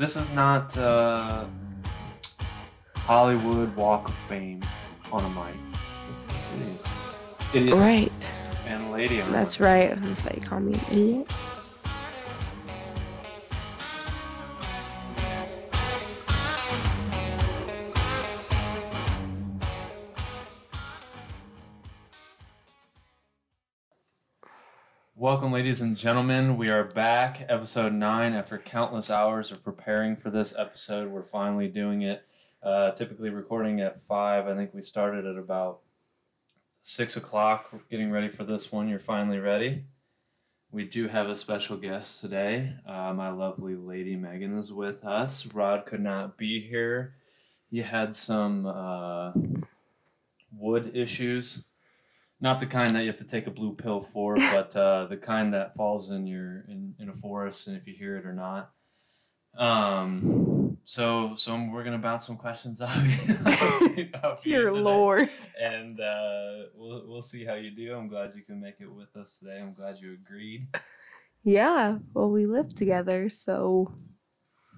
this is not uh, Hollywood Walk of Fame on a mic. This is it is Right. and lady on That's right. I was gonna call me an idiot. Welcome, ladies and gentlemen. We are back, episode nine. After countless hours of preparing for this episode, we're finally doing it. Uh, typically recording at five. I think we started at about six o'clock. We're getting ready for this one. You're finally ready. We do have a special guest today. Uh, my lovely lady Megan is with us. Rod could not be here. He had some uh, wood issues not the kind that you have to take a blue pill for, but uh, the kind that falls in your in, in a forest, and if you hear it or not. Um. So so we're gonna bounce some questions off, you- off you Dear today, Lord. and uh, we'll we'll see how you do. I'm glad you can make it with us today. I'm glad you agreed. Yeah. Well, we live together, so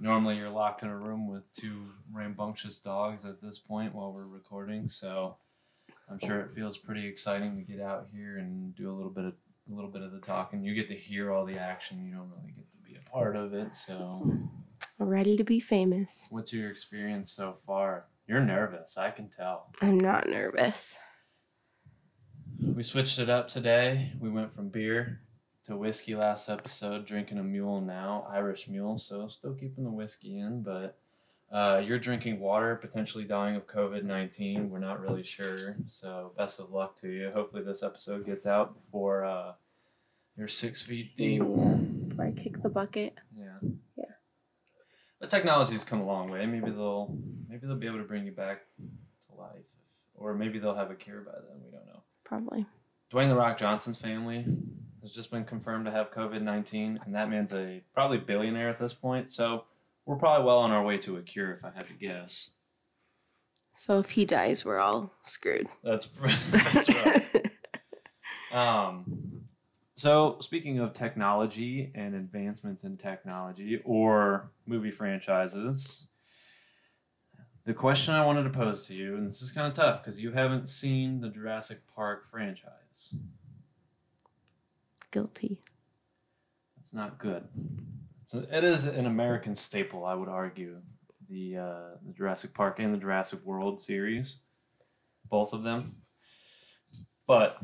Normally you're locked in a room with two rambunctious dogs at this point while we're recording, so I'm sure it feels pretty exciting to get out here and do a little bit of a little bit of the talking. You get to hear all the action. You don't really get to be a part of it. So, we're ready to be famous. what's your experience so far? You're nervous. I can tell. I'm not nervous. We switched it up today. We went from beer to whiskey last episode, drinking a mule now, Irish mule. So still keeping the whiskey in, but uh, you're drinking water, potentially dying of COVID 19. We're not really sure. So best of luck to you. Hopefully, this episode gets out before uh, you're six feet deep. Before I kick the bucket. Yeah. Yeah. The technology's come a long way. Maybe they'll maybe they'll be able to bring you back to life, or maybe they'll have a cure by then. We don't know. Probably. Dwayne the Rock Johnson's family has just been confirmed to have COVID nineteen, and that man's a probably billionaire at this point. So we're probably well on our way to a cure, if I had to guess. So if he dies, we're all screwed. That's that's right. Um, so speaking of technology and advancements in technology or movie franchises, the question I wanted to pose to you, and this is kind of tough because you haven't seen the Jurassic Park franchise. Guilty. That's not good. A, it is an American staple, I would argue. The uh, the Jurassic Park and the Jurassic World series, both of them. But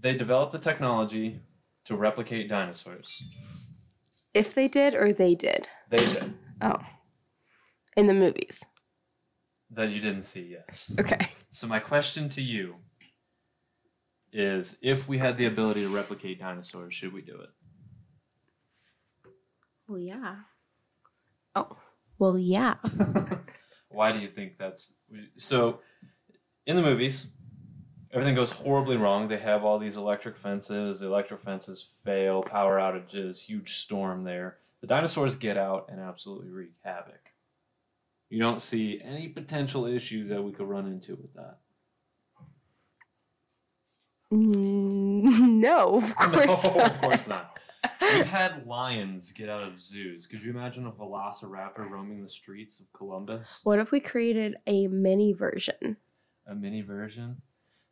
they developed the technology to replicate dinosaurs. If they did or they did. They did Oh. In the movies. that you didn't see. Yes. Okay. So my question to you is: If we had the ability to replicate dinosaurs, should we do it? Well, yeah. Oh. Well, yeah. Why do you think that's so? In the movies, everything goes horribly wrong. They have all these electric fences. The electric fences fail. Power outages. Huge storm there. The dinosaurs get out and absolutely wreak havoc. You don't see any potential issues that we could run into with that. Mm, no, of course no, not. of course not. We've had lions get out of zoos. Could you imagine a velociraptor roaming the streets of Columbus? What if we created a mini version? a mini version.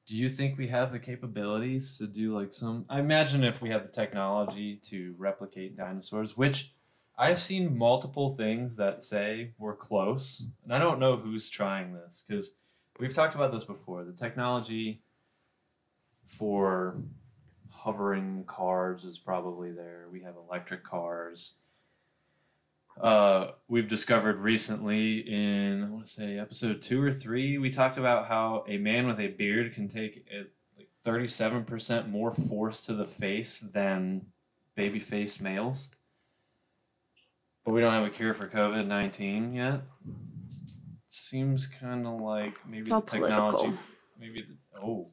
Do you think we have the capabilities to do like some? I imagine if we have the technology to replicate dinosaurs, which I've seen multiple things that say we're close, and I don't know who's trying this because we've talked about this before. The technology for hovering cars is probably there. We have electric cars. Uh, we've discovered recently in I want to say episode two or three, we talked about how a man with a beard can take a, like thirty-seven percent more force to the face than baby-faced males. But we don't have a cure for COVID nineteen yet. It Seems kind of like maybe It's the technology. political. Maybe the, oh,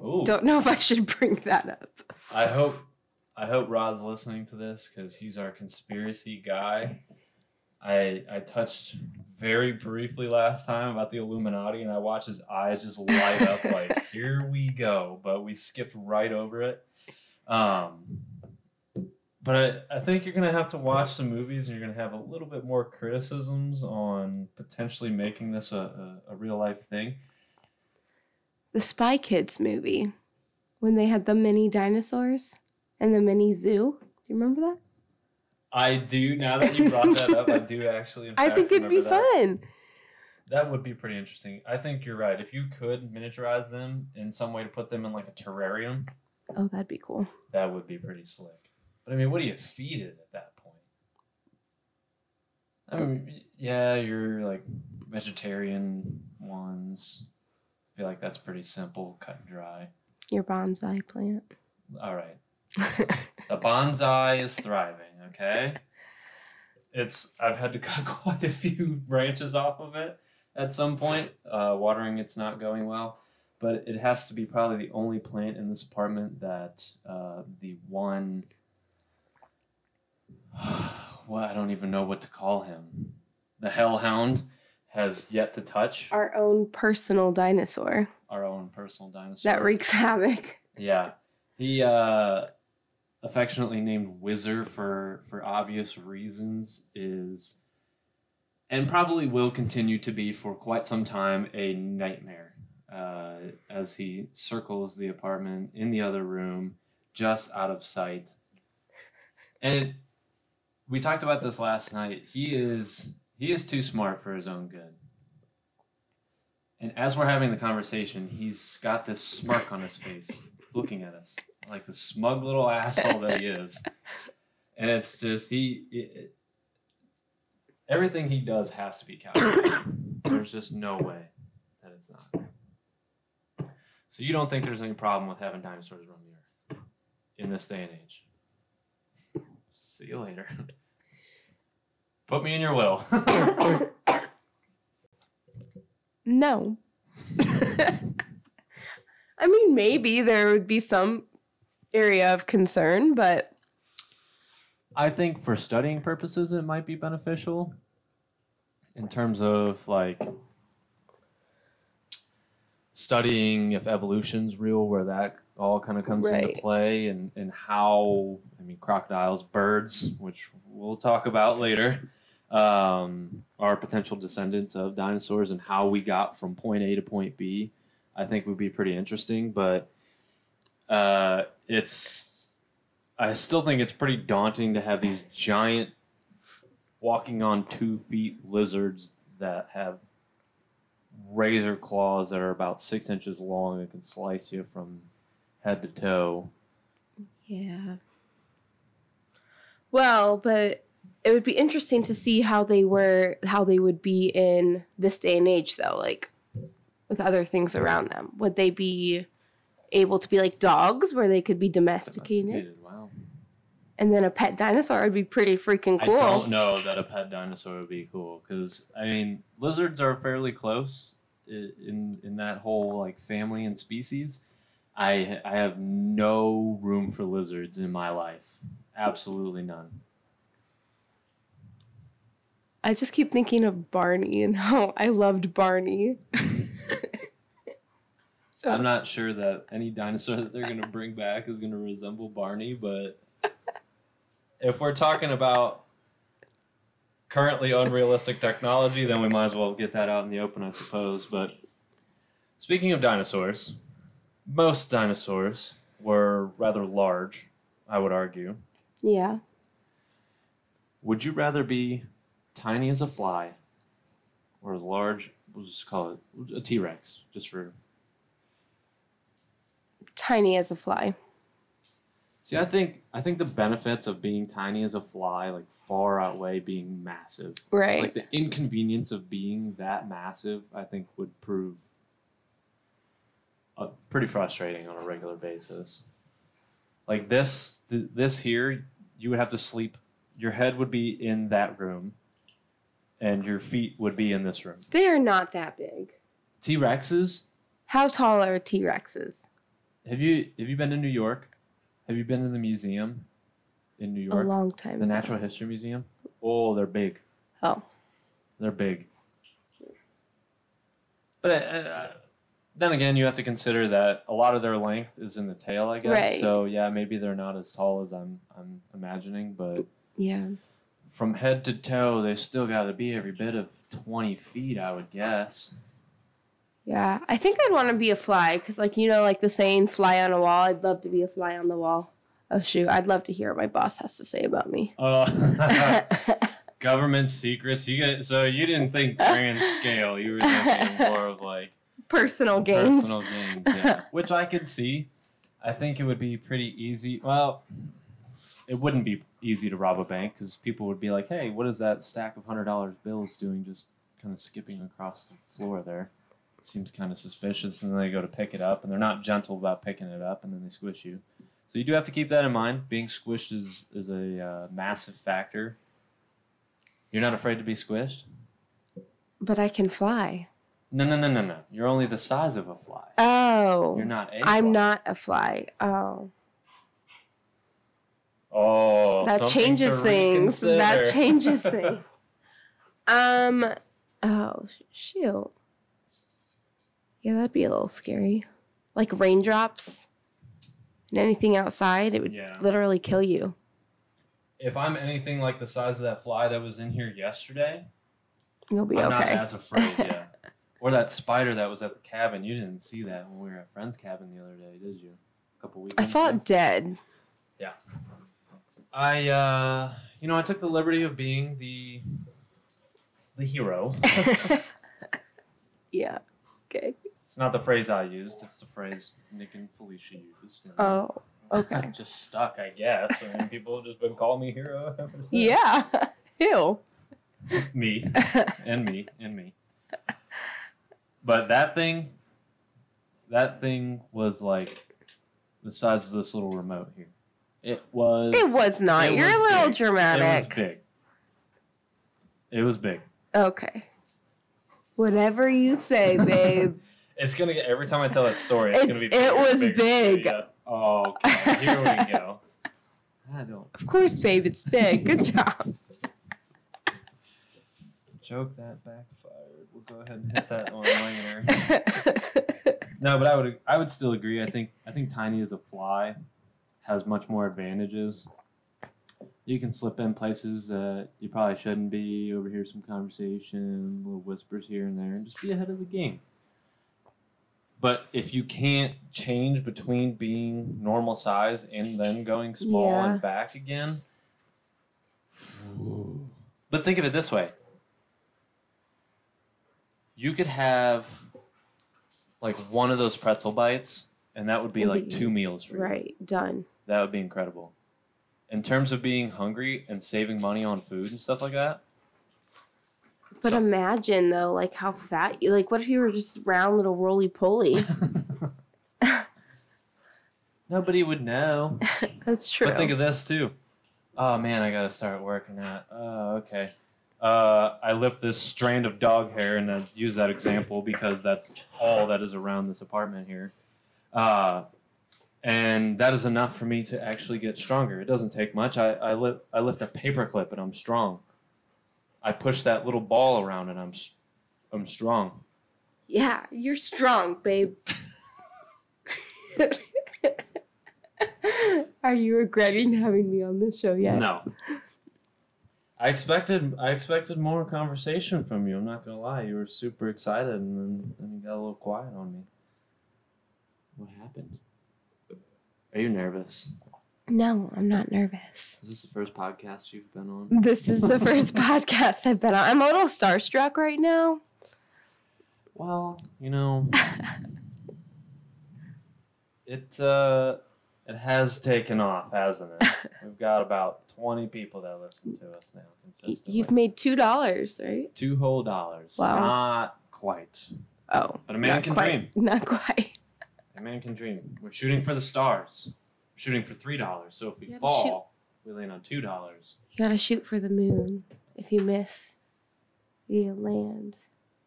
oh. Don't know if I should bring that up. I hope I hope Rod's listening to this because he's our conspiracy guy. I I touched very briefly last time about the Illuminati, and I watched his eyes just light up like, "Here we go!" But we skipped right over it. Um, but I, I think you're gonna have to watch some movies, and you're gonna have a little bit more criticisms on potentially making this a, a, a real life thing. The Spy Kids movie, when they had the mini dinosaurs and the mini zoo. Do you remember that? I do. Now that you brought that up, I do actually. I think it'd be that. fun. That would be pretty interesting. I think you're right. If you could miniaturize them in some way to put them in like a terrarium, Oh, that'd be cool. that would be pretty slick. But I mean, what do you feed it at that point? I mean, yeah, you're like vegetarian ones. Feel like that's pretty simple, cut and dry. Your bonsai plant. All right. The bonsai is thriving, okay? It's I've had to cut quite a few branches off of it at some point. Uh, watering it's not going well, but it has to be probably the only plant in this apartment that uh, the one well, I don't even know what to call him. The hellhound has yet to touch Our own personal dinosaur our own personal dinosaur. that wreaks havoc. Yeah, he uh, affectionately named Whizzer for for obvious reasons is, and probably will continue to be for quite some time a nightmare. Uh, as he circles the apartment in the other room, just out of sight. And we talked about this last night. He is he is too smart for his own good. And as we're having the conversation, he's got this smirk on his face, looking at us like the smug little asshole that he is. And it's just he. It, everything he does has to be calculated. There's just no way that it's not. So you don't think there's any problem with having dinosaurs roam the earth in this day and age? See you later. Put me in your will. No. I mean, maybe there would be some area of concern, but I think for studying purposes, it might be beneficial in terms of like studying if evolution's real, where that all kind of comes into play, and and how I mean crocodiles, birds, which we'll talk about later, um, are potential descendants of dinosaurs, and how we got from point A to point B. I think would be pretty interesting, but uh, it's I still think it's pretty daunting to have these giant walking on two feet lizards that have razor claws that are about six inches long and can slice you from head to toe. yeah. Well, but it would be interesting to see how they were, how they would be in this day and age, though, like with other things around them. Would they be able to be like dogs where they could be domesticated? Domesticated, Wow. And then a pet dinosaur would be pretty freaking cool. I don't know that a pet dinosaur would be cool because I mean lizards are fairly close in in that whole like family and species. I I have no room for lizards in my life. Absolutely none. I just keep thinking of Barney and how I loved Barney. so I'm not sure that any dinosaur that they're gonna bring back is gonna resemble Barney, but if we're talking about currently unrealistic technology, then we might as well get that out in the open, I suppose. But speaking of dinosaurs, most dinosaurs were rather large, I would argue. yeah, Would you rather be tiny as a fly or as large, we'll just call it a T Rex, just for tiny as a fly. See, I think I think the benefits of being tiny as a fly like far outweigh being massive. Right. Like the inconvenience of being that massive, I think would prove Uh, pretty frustrating on a regular basis. Like this, th- this here, you would have to sleep. Your head would be in that room, and your feet would be in this room. they are not that big. T Rexes. How tall are T Rexes? Have you have you been to New York? Have you been to the museum in New York? A long time. The ago. Natural History Museum. Oh, they're big. Oh, They're big. But I, I, then again, you have to consider that a lot of their length is in the tail, I guess. Right. So yeah, maybe they're not as tall as I'm I'm imagining, but Yeah. from head to toe, they still got to be every bit of twenty feet, I would guess. Yeah. I think I'd want to be a fly because, like, you know, like the saying, fly on a wall. I'd love to be a fly on the wall. Oh, shoot. I'd love to hear what my boss has to say about me. Oh, government secrets. You get so you didn't think grand scale. You were thinking more of like Personal gains. personal gains, yeah. Which I could see. I think it would be pretty easy. Well, it wouldn't be easy to rob a bank because people would be like, "Hey, what is that stack of hundred dollars bills doing? Just kind of skipping across the floor there." It seems kind of suspicious, and then they go to pick it up, and they're not gentle about picking it up, and then they squish you. So you do have to keep that in mind. Being squished is is a uh, massive factor. You're not afraid to be squished? But I can fly. No, no, no, no, no. You're only the size of a fly. Oh. You're not a I'm fly. not a fly. Oh. Oh, that changes things. That changes things. Um. Oh sh- shoot. Yeah, that'd be a little scary. Like raindrops and anything outside, it would Yeah. literally kill you. If I'm anything like the size of that fly that was in here yesterday, You'll be I'm not okay. as afraid. Yeah. or that spider that was at the cabin. You didn't see that when we were at friend's cabin the other day, did you? A couple weeks. Ago. I saw it dead. Yeah. I, uh, you know, I took the liberty of being the the hero. yeah. Okay. It's not the phrase I used. It's the phrase Nick and Felicia used. and Oh. Okay. I'm just stuck, I guess. I mean, people have just been calling me hero. Yeah. Ew. me and me and me. But that thing, that thing was like the size of this little remote here. It was. it was not. it You're was a little big. It was big. It was big. Okay. Whatever you say, babe. It's gonna get every time I tell that story. It's It- gonna be. it bigger and was bigger. big. Yeah. Oh, okay. Here we go. I don't of course, babe, it's big. Good job. joke that backfired. We'll go ahead and hit that on later. No, but I would I would still agree. I think I think Tiny as a fly has much more advantages. You can slip in places that you probably shouldn't be, overhear some conversation, little whispers here and there, and just be ahead of the game. But if you can't change between being normal size and then going small Yeah. and back again. But think of it this way. You could have like one of those pretzel bites, and that would be like two meals for you. right. Done. That would be incredible. In terms of being hungry and saving money on food and stuff like that, But So- imagine though, like how fat you. Like, what if you were just round little roly poly? nobody would know. That's true. But think of this too. Oh man, I gotta start working out. Oh, okay. Uh, I lift this strand of dog hair, and I use that example because that's all that is around this apartment here. Uh, and that is enough for me to actually get stronger. It doesn't take much. I, I lift I lift a paper clip, and I'm strong. I push that little ball around, and I'm s- I'm strong. yeah, you're strong, babe. Are you regretting having me on this show yet? No. I expected I expected more conversation from you. I'm not gonna lie. You were super excited, and then and you got a little quiet on me. What happened? Are you nervous? No, I'm not nervous. Is this the first podcast you've been on? This is the first podcast I've been on. I'm a little starstruck right now. Well, you know, it uh, it has taken off, hasn't it? We've got about twenty people that listen to us now consistently. You've made two dollars, right? two whole dollars. Wow. Not quite. Oh, But a man can quite. dream. Not quite. A man can dream. We're shooting for the stars. We're shooting for three dollars. So if we fall, we land on two dollars. You gotta shoot for the moon. If you miss, you land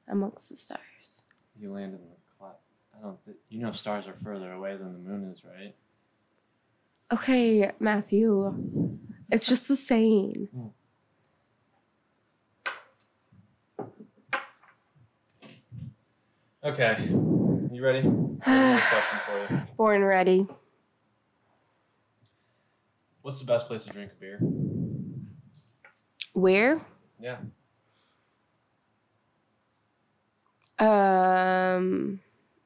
amongst the stars. You land in the cloud. I don't. Th- you know, stars are further away than the moon is, right? Okay, Matthew. It's just a saying. Okay. You ready? I have another question for you. Born ready. What's the best place to drink a beer? Where? Yeah. Um,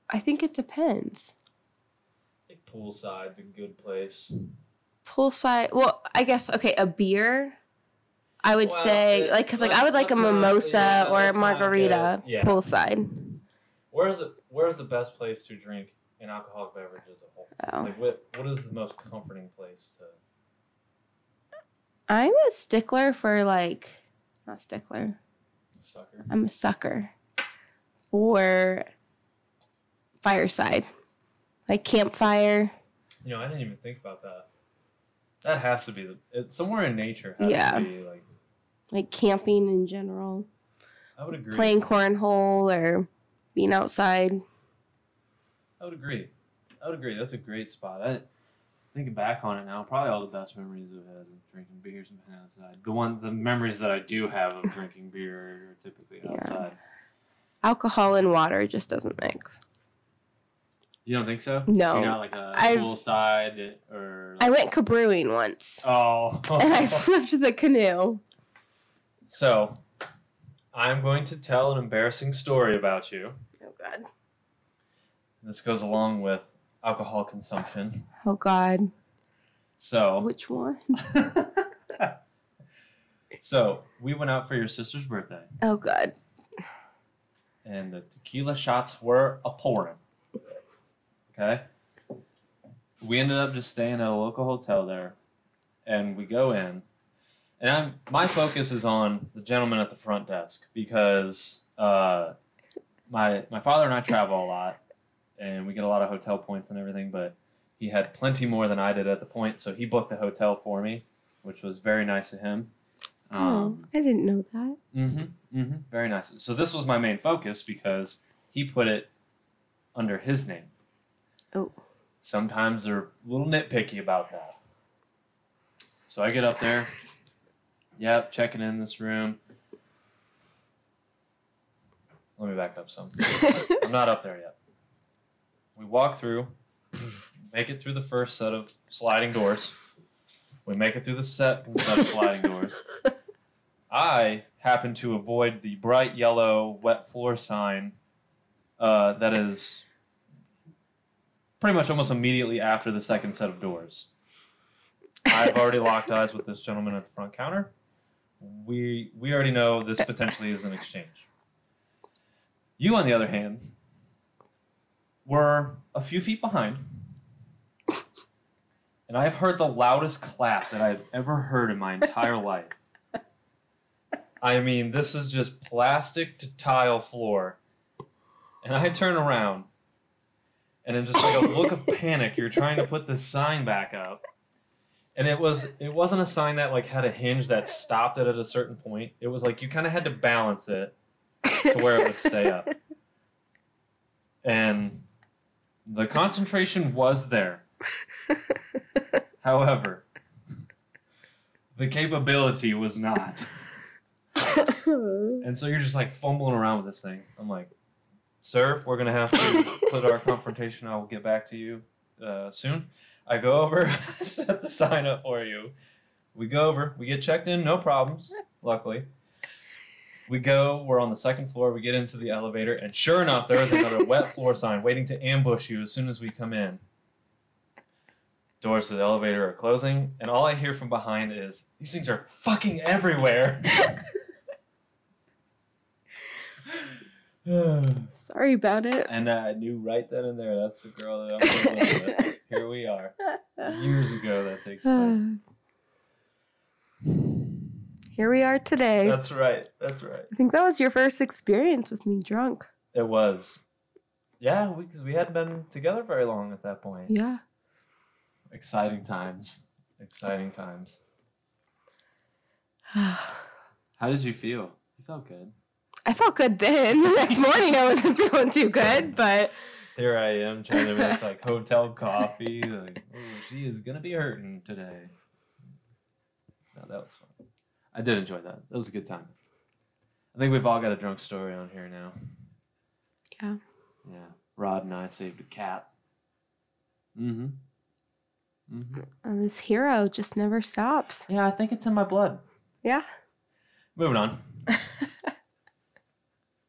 I think it depends. Poolside's a good place. Poolside. Well, I guess okay. A beer. I would Well, say it- like because like I would like a let's not- mimosa yeah, or a margarita yeah. poolside. Where's it? Where's the best place to drink an alcoholic beverage as a whole? Oh. Like what? What is the most comforting place to? I'm a stickler for like, not stickler. Sucker. I'm a sucker for fireside, like campfire. You know, I didn't even think about that. That has to be the. It's somewhere in nature. Has Yeah. To be like like camping in general, I would agree. playing cornhole or being outside. I would agree. I would agree. That's a great spot. I, thinking back on it now, probably all the best memories I've had of drinking beers and outside. The one, the memories that I do have of drinking beer are typically outside. Yeah. Alcohol and water just doesn't mix. You don't think so? No. You're not like a I've- poolside or. I went cabrewing once, Oh. and I flipped the canoe. so, I'm going to tell an embarrassing story about you. Oh God. This goes along with alcohol consumption. Oh God. So. Which one? so we went out for your sister's birthday. Oh God. and the tequila shots were a pouring. Okay. We ended up just staying at a local hotel there, and we go in, and I'm my focus is on the gentleman at the front desk because uh, my my father and I travel a lot, and we get a lot of hotel points and everything, but he had plenty more than I did at the point, so he booked the hotel for me, which was very nice of him. Um, oh, I didn't know that. Mm-hmm. Mm-hmm. Very nice. So this was my main focus because he put it under his name. Oh. Sometimes they're a little nitpicky about that. So I get up there. Yep, checking in this room. Let me back up some. I'm not up there yet. We walk through, make it through the first set of sliding doors. We make it through the second set of sliding doors. I happen to avoid the bright yellow wet floor sign uh, that is pretty much almost immediately after the second set of doors. I've already locked eyes with this gentleman at the front counter. We we already know this potentially is an exchange. You, on the other hand, were a few feet behind, and I've heard the loudest clap that I've ever heard in my entire life. I mean, this is just plastic to tile floor. And I turn around, and in just like a look of panic, you're trying to put this sign back up. And it was it wasn't a sign that like had a hinge that stopped it at a certain point. It was like you kind of had to balance it to where it would stay up. And the concentration was there. However, the capability was not. And so you're just like fumbling around with this thing. I'm like, sir, we're gonna have to put our confrontation. I will get back to you uh, soon. I go over, set the sign up for you. We go over, we get checked in, no problems. Luckily, we go. We're on the second floor. We get into the elevator, and sure enough, there is another wet floor sign waiting to ambush you as soon as we come in. Doors to the elevator are closing, and all I hear from behind is, "These things are fucking everywhere." Sorry about it. And I knew right then and there that's the girl that I'm with. Here we are. Years ago that takes place. Here we are today. That's right. That's right. I think that was your first experience with me drunk. It was. Yeah, because we, hadn't been together very long at that point. Yeah. Exciting times. Exciting times. How did you feel? You felt good. Felt good then. The next morning I wasn't feeling too good, but Here I am trying to make like hotel coffee. Like, oh, she is gonna be hurting today. No, that was fun. I did enjoy that. That was a good time. I think we've all got a drunk story on here now. Yeah. Yeah. Rod and I saved a cat. Mm-hmm. Mm-hmm. And this hero just never stops. Yeah, I think it's in my blood. Yeah. Moving on.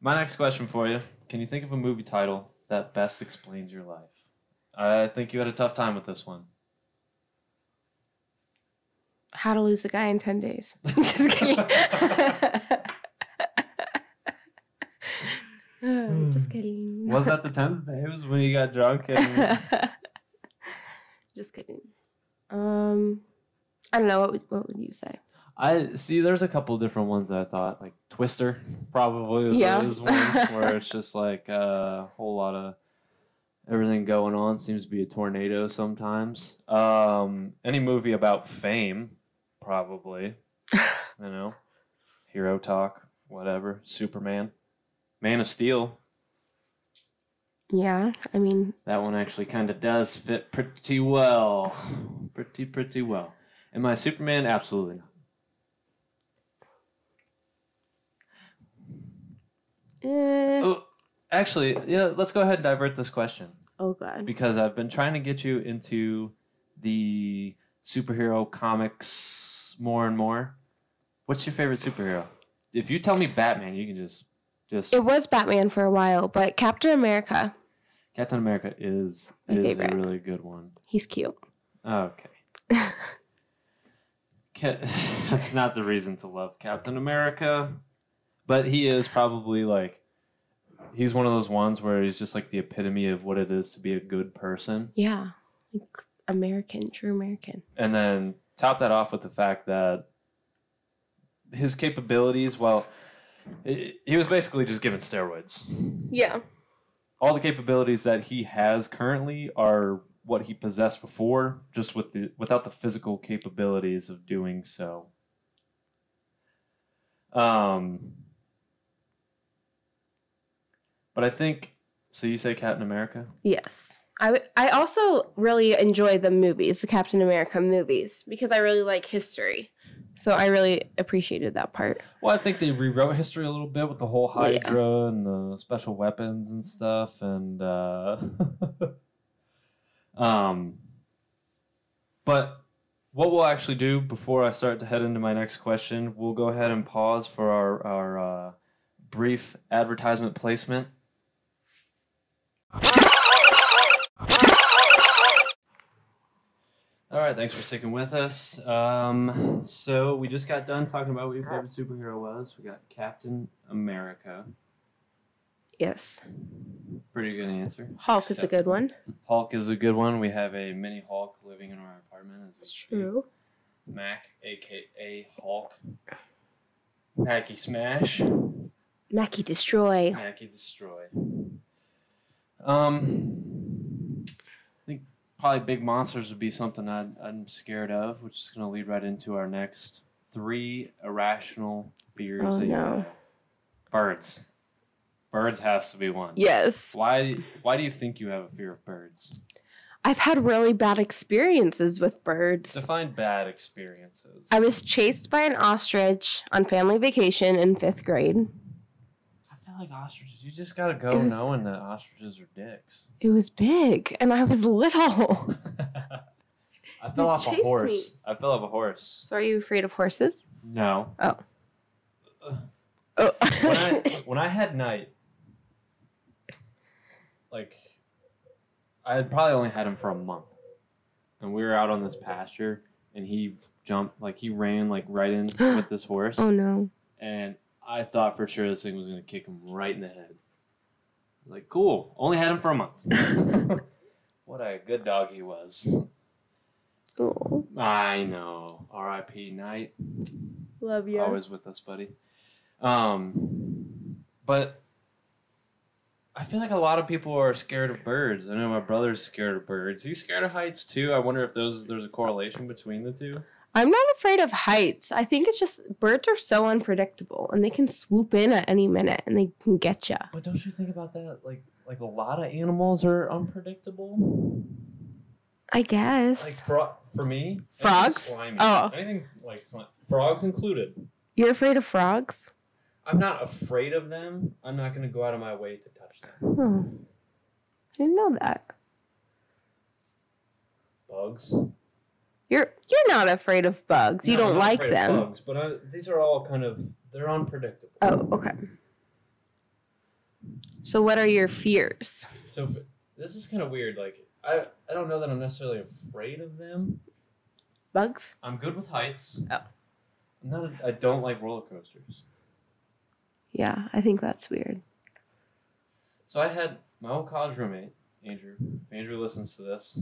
my next question for you: Can you think of a movie title that best explains your life? I think you had a tough time with this one. How to lose a guy in 10 days. just kidding. just kidding. Was that the tenth day? It was when you got drunk and just kidding. Um, I don't know. What would, what would you say? I see. There's a couple different ones that I thought like Twister probably is, Yeah. is one where it's just like a whole lot of everything going on. Seems to be a tornado sometimes. Um, any movie about fame, probably. you know, Hero Talk, whatever. Superman, Man of Steel. Yeah, I mean, That one actually kind of does fit pretty well. Pretty, pretty well. Am I Superman? Absolutely not. Eh. Oh, actually, yeah, let's go ahead and divert this question oh god. because I've been trying to get you into the superhero comics more and more. What's your favorite superhero? If you tell me Batman, you can just just It was Batman for a while, but Captain America, Captain America is My is favorite. a really good one. he's cute. Okay. Ca- That's not the reason to love Captain America, but he is probably like he's one of those ones where he's just like the epitome of what it is to be a good person. yeah, like American, true American. And then top that off with the fact that his capabilities, well, he he was basically just given steroids. Yeah. All the capabilities that he has currently are what he possessed before, just with the without the physical capabilities of doing so. Um, but I think so. You say Captain America? Yes. I, w- I also really enjoy the movies, the Captain America movies, because I really like history. So I really appreciated that part. Well, I think they rewrote history a little bit with the whole Yeah. Hydra and the special weapons and stuff, and uh, um, but what we'll actually do before I start to head into my next question, we'll go ahead and pause for our our uh, brief advertisement placement. All right, thanks for sticking with us. Um, so we just got done talking about what your favorite superhero was. We got Captain America. Yes. Pretty good answer. Hulk is a good one. Hulk is a good one. We have a mini Hulk living in our apartment as we speak. Mac, aka Hulk. Mackie Smash. Mackie Destroy. Mackie Destroy. Um, probably big monsters would be something I'd, I'm scared of, which is going to lead right into our next three irrational fears. Oh, that you no. have. Birds. Birds has to be one. Yes. Why? Why do you think you have a fear of birds? I've had really bad experiences with birds. Define bad experiences. I was chased by an ostrich on family vacation in fifth grade. I feel like ostriches. You just gotta go was- knowing that ostriches are dicks. It was big, and I was little. I fell You off a chased horse. I fell off a horse. So, are you afraid of horses? No. Oh. oh. When I when I had Knight, like, I had probably only had him for a month, and we were out on this pasture, and he jumped like he ran like right in with this horse, oh no. and I thought for sure this thing was gonna kick him right in the head. Like, cool. Only had him for a month. what a good dog he was. Oh, I know. R.I.P. Knight. love you. Always with us, buddy. Um, but I feel like a lot of people are scared of birds. I know my brother's scared of birds. He's scared of heights too. I wonder if those there's a correlation between the two. I'm not afraid of heights. I think it's just birds are so unpredictable, and they can swoop in at any minute, and they can get you. But don't you think about that? Like like a lot of animals are unpredictable. I guess Like fro- for me, Frogs? slimy. Oh. anything like slime. frogs included. you're afraid of frogs. I'm not afraid of them. I'm not going to go out of my way to touch them. Oh. I didn't know that. Bugs. You're you're not afraid of bugs. You No, I'm don't like afraid of them. bugs, but I, these are all kind of they're unpredictable. Oh, okay. So what are your fears? So if, this is kind of weird. Like I I don't know that I'm necessarily afraid of them. Bugs? I'm good with heights. Oh. I'm not. A, I don't like roller coasters. Yeah, I think that's weird. So I had my old college roommate, Andrew. If Andrew listens to this,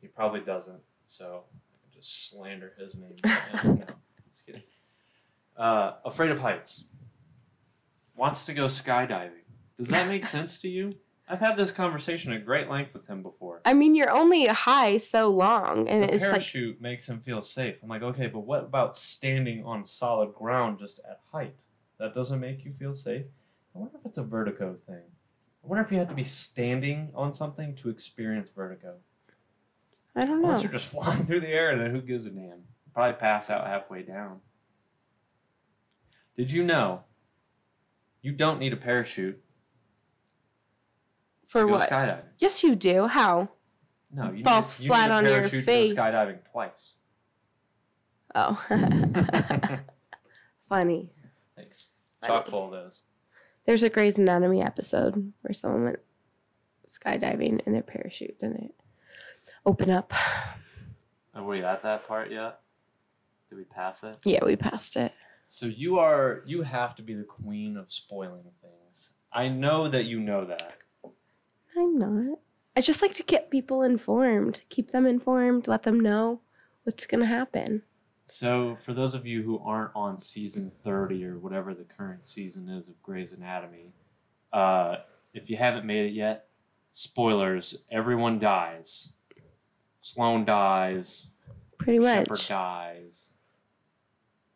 he probably doesn't. So just slander his name. right no, just kidding. Uh, afraid of heights. Wants to go skydiving. Does that make sense to you? I've had this conversation at great length with him before. I mean, you're only high so long, and The it's like parachute makes him feel safe. I'm like, okay, but what about standing on solid ground just at height? That doesn't make you feel safe. I wonder if it's a vertigo thing. I wonder if you have to be standing on something to experience vertigo. I don't know. Unless you're just flying through the air, then who gives a damn? Probably pass out halfway down. Did you know you don't need a parachute For what? skydiving? Yes, you do. How? No, you Fall need, you flat need a on your parachute face. skydiving twice. Oh, funny. Thanks. Funny. Chock full of those. There's a Grey's Anatomy episode where someone went skydiving in their parachute didn't it open up. Are we at that part yet? Did we pass it? Yeah, we passed it. So you are you have to be the queen of spoiling things. I know that you know that. I'm not. I just like to get people informed, keep them informed, let them know what's gonna happen. So for those of you who aren't on season 30 or whatever the current season is of Grey's Anatomy, uh, if you haven't made it yet, spoilers, everyone dies. Sloan dies, Pretty Shepherd much. dies,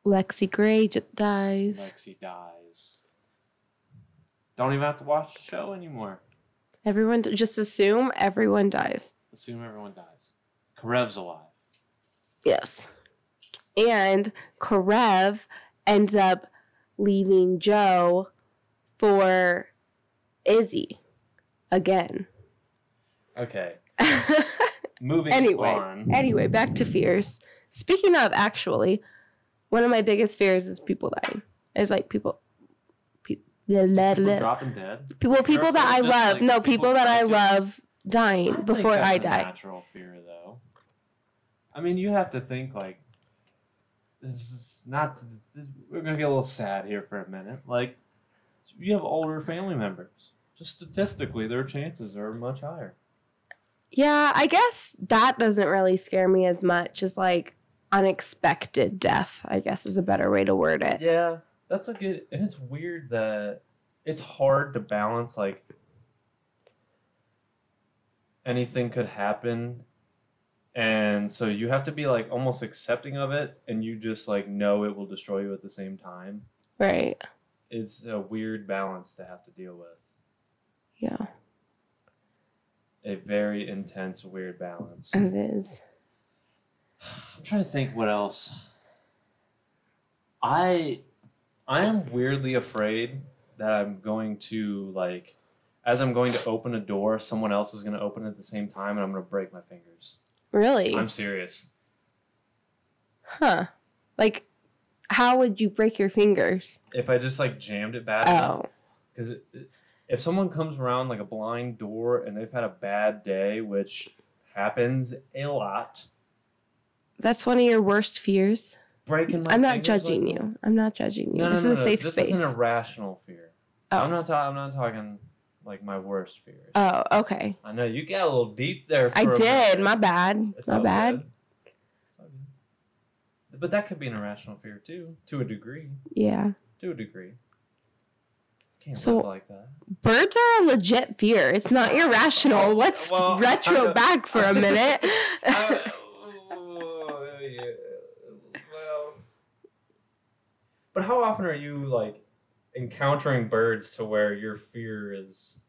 Lexie Grey j- dies. Lexie dies. Don't even have to watch the show anymore. Everyone just assume everyone dies. Assume everyone dies. Karev's alive. Yes. And Karev ends up leaving Jo for Izzie again. Okay. Moving Anyway. on. anyway, back to fears. Speaking of, actually, one of my biggest fears is people dying. It's like people. pe- blah, blah, People dropping dead. People, people that I love. like no, people people that I love dying think before I a die. Natural fear, though. I mean, you have to think like this is not. This, we're gonna get a little sad here for a minute. Like, you have older family members. Just statistically, their chances are much higher. Yeah, I guess that doesn't really scare me as much as like unexpected death, I guess is a better way to word it. Yeah, that's a good. And it's weird that it's hard to balance like anything could happen and so you have to be like almost accepting of it and you just like know it will destroy you at the same time Right. it's a weird balance to have to deal with a very intense weird balance it is. i'm trying to think what else i i am weirdly afraid that i'm going to like as i'm going to open a door someone else is going to open it at the same time and i'm going to break my fingers Really? i'm serious Huh. Like, how would you break your fingers? if i just like jammed it bad oh. enough Oh. because it, it- if someone comes around like a blind door and they've had a bad day which happens a lot That's one of your worst fears. breaking my I'm not judging like you. I'm not judging you. No, no, this no, is a safe this space. is an irrational fear. Oh. I'm not. Ta- I'm not talking like my worst fears. oh, okay. I know you got a little deep there. For I did. My bad. It's My bad. good. It's all good. But that could be an irrational fear too, to a degree. Yeah. To a degree. Can't So- like that. Birds are a legit fear. It's not irrational. Let's Well, retro back for a minute. Oh, yeah, well. But how often are you like encountering birds to where your fear is?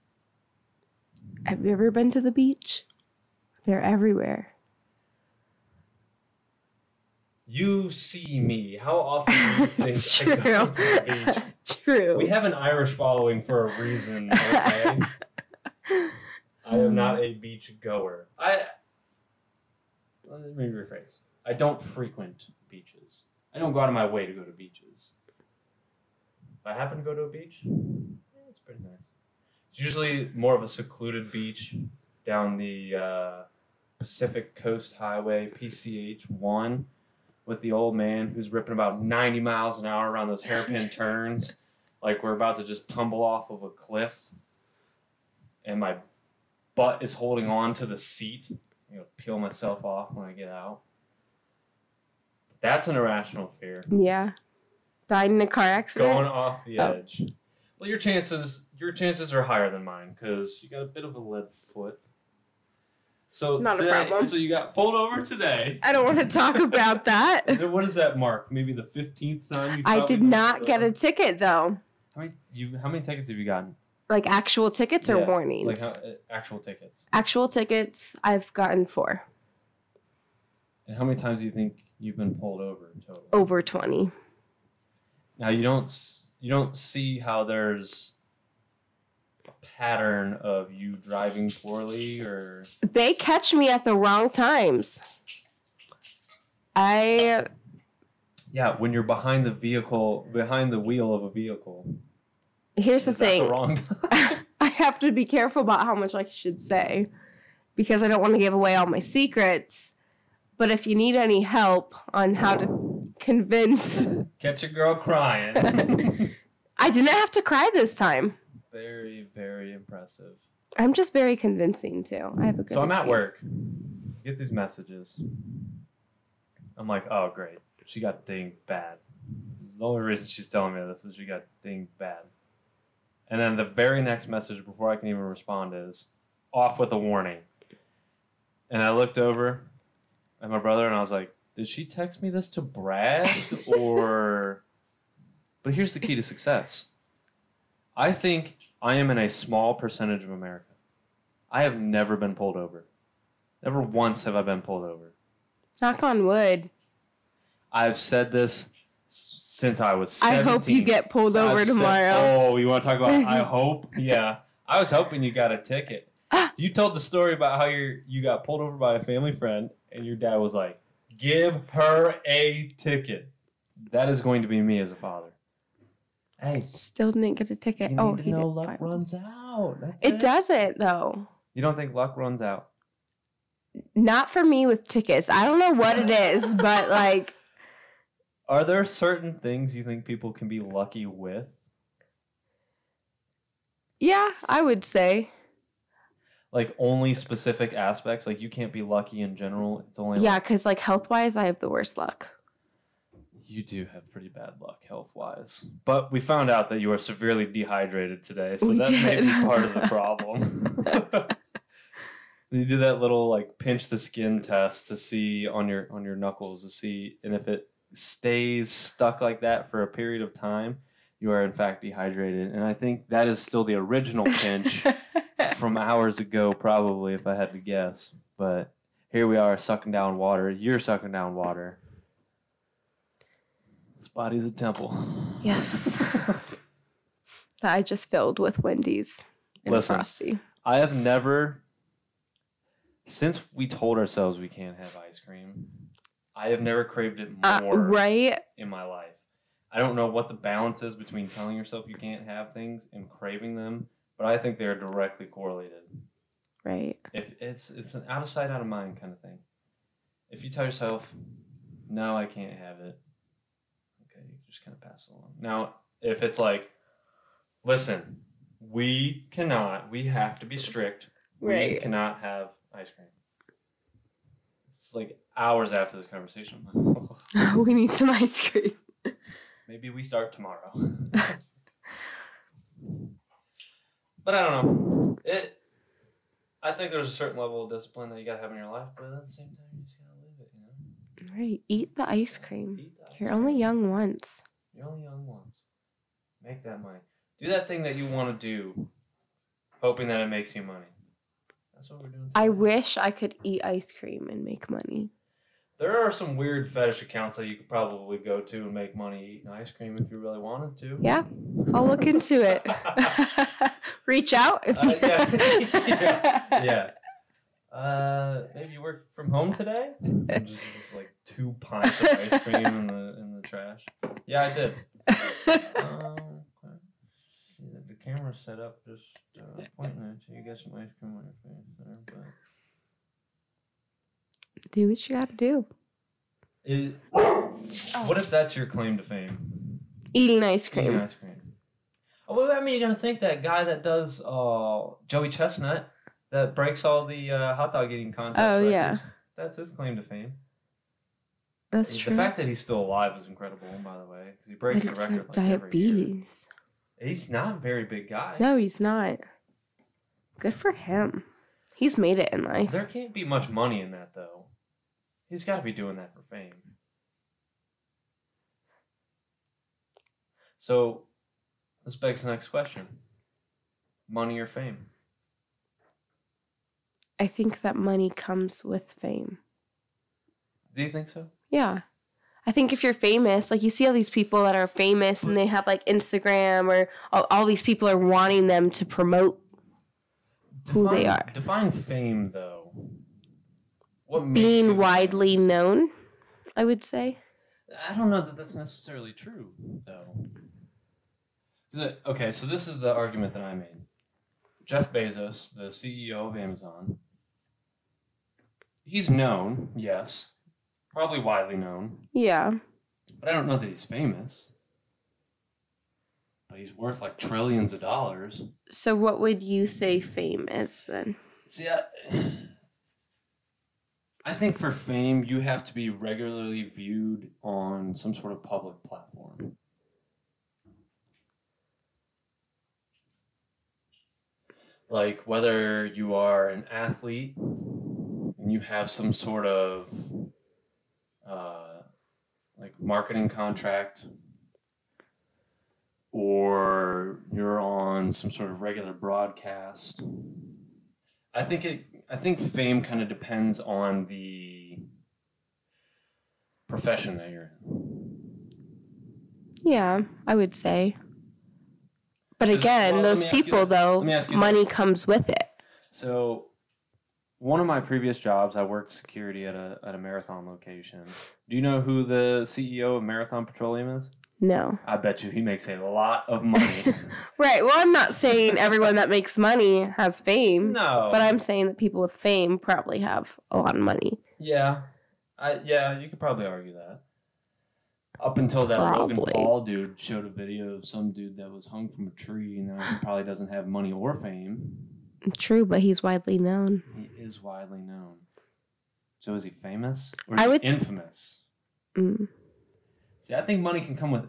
Have you ever been to the beach? They're everywhere. You see me. How often do you think I go to the beach? True. We have an Irish following for a reason. Okay? I am not a beach goer. I let me rephrase. I don't frequent beaches. I don't go out of my way to go to beaches. If I happen to go to a beach, yeah, it's pretty nice. It's usually more of a secluded beach down the uh, Pacific Coast Highway, PCH one, with the old man who's ripping about ninety miles an hour around those hairpin turns, like we're about to just tumble off of a cliff, and my butt is holding on to the seat. I'm gonna peel myself off when I get out. That's an irrational fear. Yeah. dying in a car accident. Going off the Oh. edge. Well, your chances your chances are higher than mine because you got a bit of a lead foot. So Not a problem. So you got pulled over today. I don't want to talk about that. it- what does that mark? Maybe the fifteenth time you. I did not get a ticket though. How many you? How many tickets have you gotten? Like actual tickets or Yeah, warnings? Like how, uh, actual tickets. actual tickets, I've gotten four. And how many times do you think you've been pulled over in total? Over 20. Now you don't you don't see how there's pattern of you driving poorly or They catch me at the wrong times. I yeah when you're behind the vehicle behind the wheel of a vehicle. here's the thing. the wrong? I have to be careful about how much I should say because I don't want to give away all my secrets. But if you need any help on how to convince, Catch a girl crying. I didn't have to cry this time. Very very impressive. I'm just very convincing too. I have a good. So I'm at work. Get these messages. I'm like, oh great, she got dinged bad. The only reason she's telling me this is she got dinged bad. And then the very next message before I can even respond is off with a warning. And I looked over at my brother and I was like, did she text me this to brag or But here's the key to success. I think I am in a small percentage of America. I have never been pulled over. Never once have I been pulled over. Knock on wood. I've said this since I was I hope you get pulled So over I've said- tomorrow. oh, you want to talk about I hope? Yeah. I was hoping you got a ticket. you told the story about how you you got pulled over by a family friend and your dad was like, "Give her a ticket." That is going to be me as a father. Hey, Still didn't get a ticket. you oh, need he know did. luck Fine. runs out. That's It doesn't though. You don't think luck runs out? Not for me with tickets. I don't know what it is, but like Are there certain things you think people can be lucky with? yeah, I would say. Like only specific aspects? Like you can't be lucky in general. It's only Yeah, like, because like health wise, I have the worst luck. You do have pretty bad luck health wise. But we found out that you are severely dehydrated today, so We that may be part of the problem. you do that little like pinch the skin test to see on your on your knuckles to see and if it stays stuck like that for a period of time, you are in fact dehydrated. And I think that is still the original pinch. from hours ago, probably, if I had to guess. But here we are sucking down water. You're sucking down water. Body's a temple. yes. that I just filled with Wendy's and Listen. Frosty. I have never, since we told ourselves we can't have ice cream, I have never craved it Uh, more right? in my life. I don't know what the balance is between telling yourself you can't have things and craving them, but I think they're directly correlated. Right. if it's it's an out of sight out of mind kind of thing if you tell yourself no i can't have it just kind of pass it along now if it's like listen we cannot we have to be strict Right. we cannot have ice cream it's like hours after this conversation I'm like, "Oh, we need some ice cream. maybe we start tomorrow but i don't know it i think there's a certain level of discipline that you gotta have in your life but at the same time you just gotta live it you know Right. Eat the ice cream. Eat the ice You're only young once. You're only young once. Make that money. Do that thing that you want to do, hoping that it makes you money. That's what we're doing. I wish I could eat ice cream and make money. There are some weird fetish accounts that you could probably go to and make money eating ice cream if you really wanted to. Yeah, I'll look into it. Reach out if Uh, yeah. yeah. Uh, maybe you work from home today? And just, just like two pints of ice cream in the in the trash. Yeah, I did. Um, okay. See that the camera's set up just uh, pointing at you. You got some ice cream on your face there, but do what you gotta do. it, what if that's your claim to fame? Eating ice cream. Eating cream. ice cream. Oh, well, I mean, you gotta think that guy that does uh, Joey Chestnut that breaks all the uh, hot dog eating contests. Oh, yeah. That's his claim to fame. That's the true. fact that he's still alive is incredible, by the way, because he breaks the record like like every year. diabetes. He's not a very big guy. No, he's not. Good for him. He's made it in life. There can't be much money in that, though. He's got to be doing that for fame. So, this begs the next question money or fame? I think that money comes with fame. Do you think so? Yeah. I think if you're famous, like you see all these people that are famous and they have like Instagram or all, all these people are wanting them to promote Who they are. Define fame, though. What being widely famous? known, I would say. I don't know that that's necessarily true, though. it- Okay, so this is the argument that I made. Jeff Bezos, the CEO of Amazon, he's known, yes, probably widely known, Yeah. but I don't know that he's famous. But he's worth like trillions of dollars. So what would you say fame is then? See, I, I think for fame, you have to be regularly viewed on some sort of public platform. Like whether you are an athlete and you have some sort of uh, like marketing contract, or you're on some sort of regular broadcast. I think it. I think fame kind of depends on the profession that you're in. Yeah, I would say. but again, well, those me ask you people this. though, Let me ask you money this. comes with it. So, one of my previous jobs, I worked security at a at a marathon location. Do you know who the CEO of Marathon Petroleum is? No. I bet you he makes a lot of money. Right. Well, I'm not saying everyone that makes money has fame, no, but I'm saying that people with fame probably have a lot of money. Yeah, I yeah, you could probably argue that. Up until that Logan Paul dude showed a video of some dude that was hung from a tree, and now he probably doesn't have money or fame. True, but he's widely known. He is widely known. So is he famous or I would- he infamous? Mm. See, I think money can come with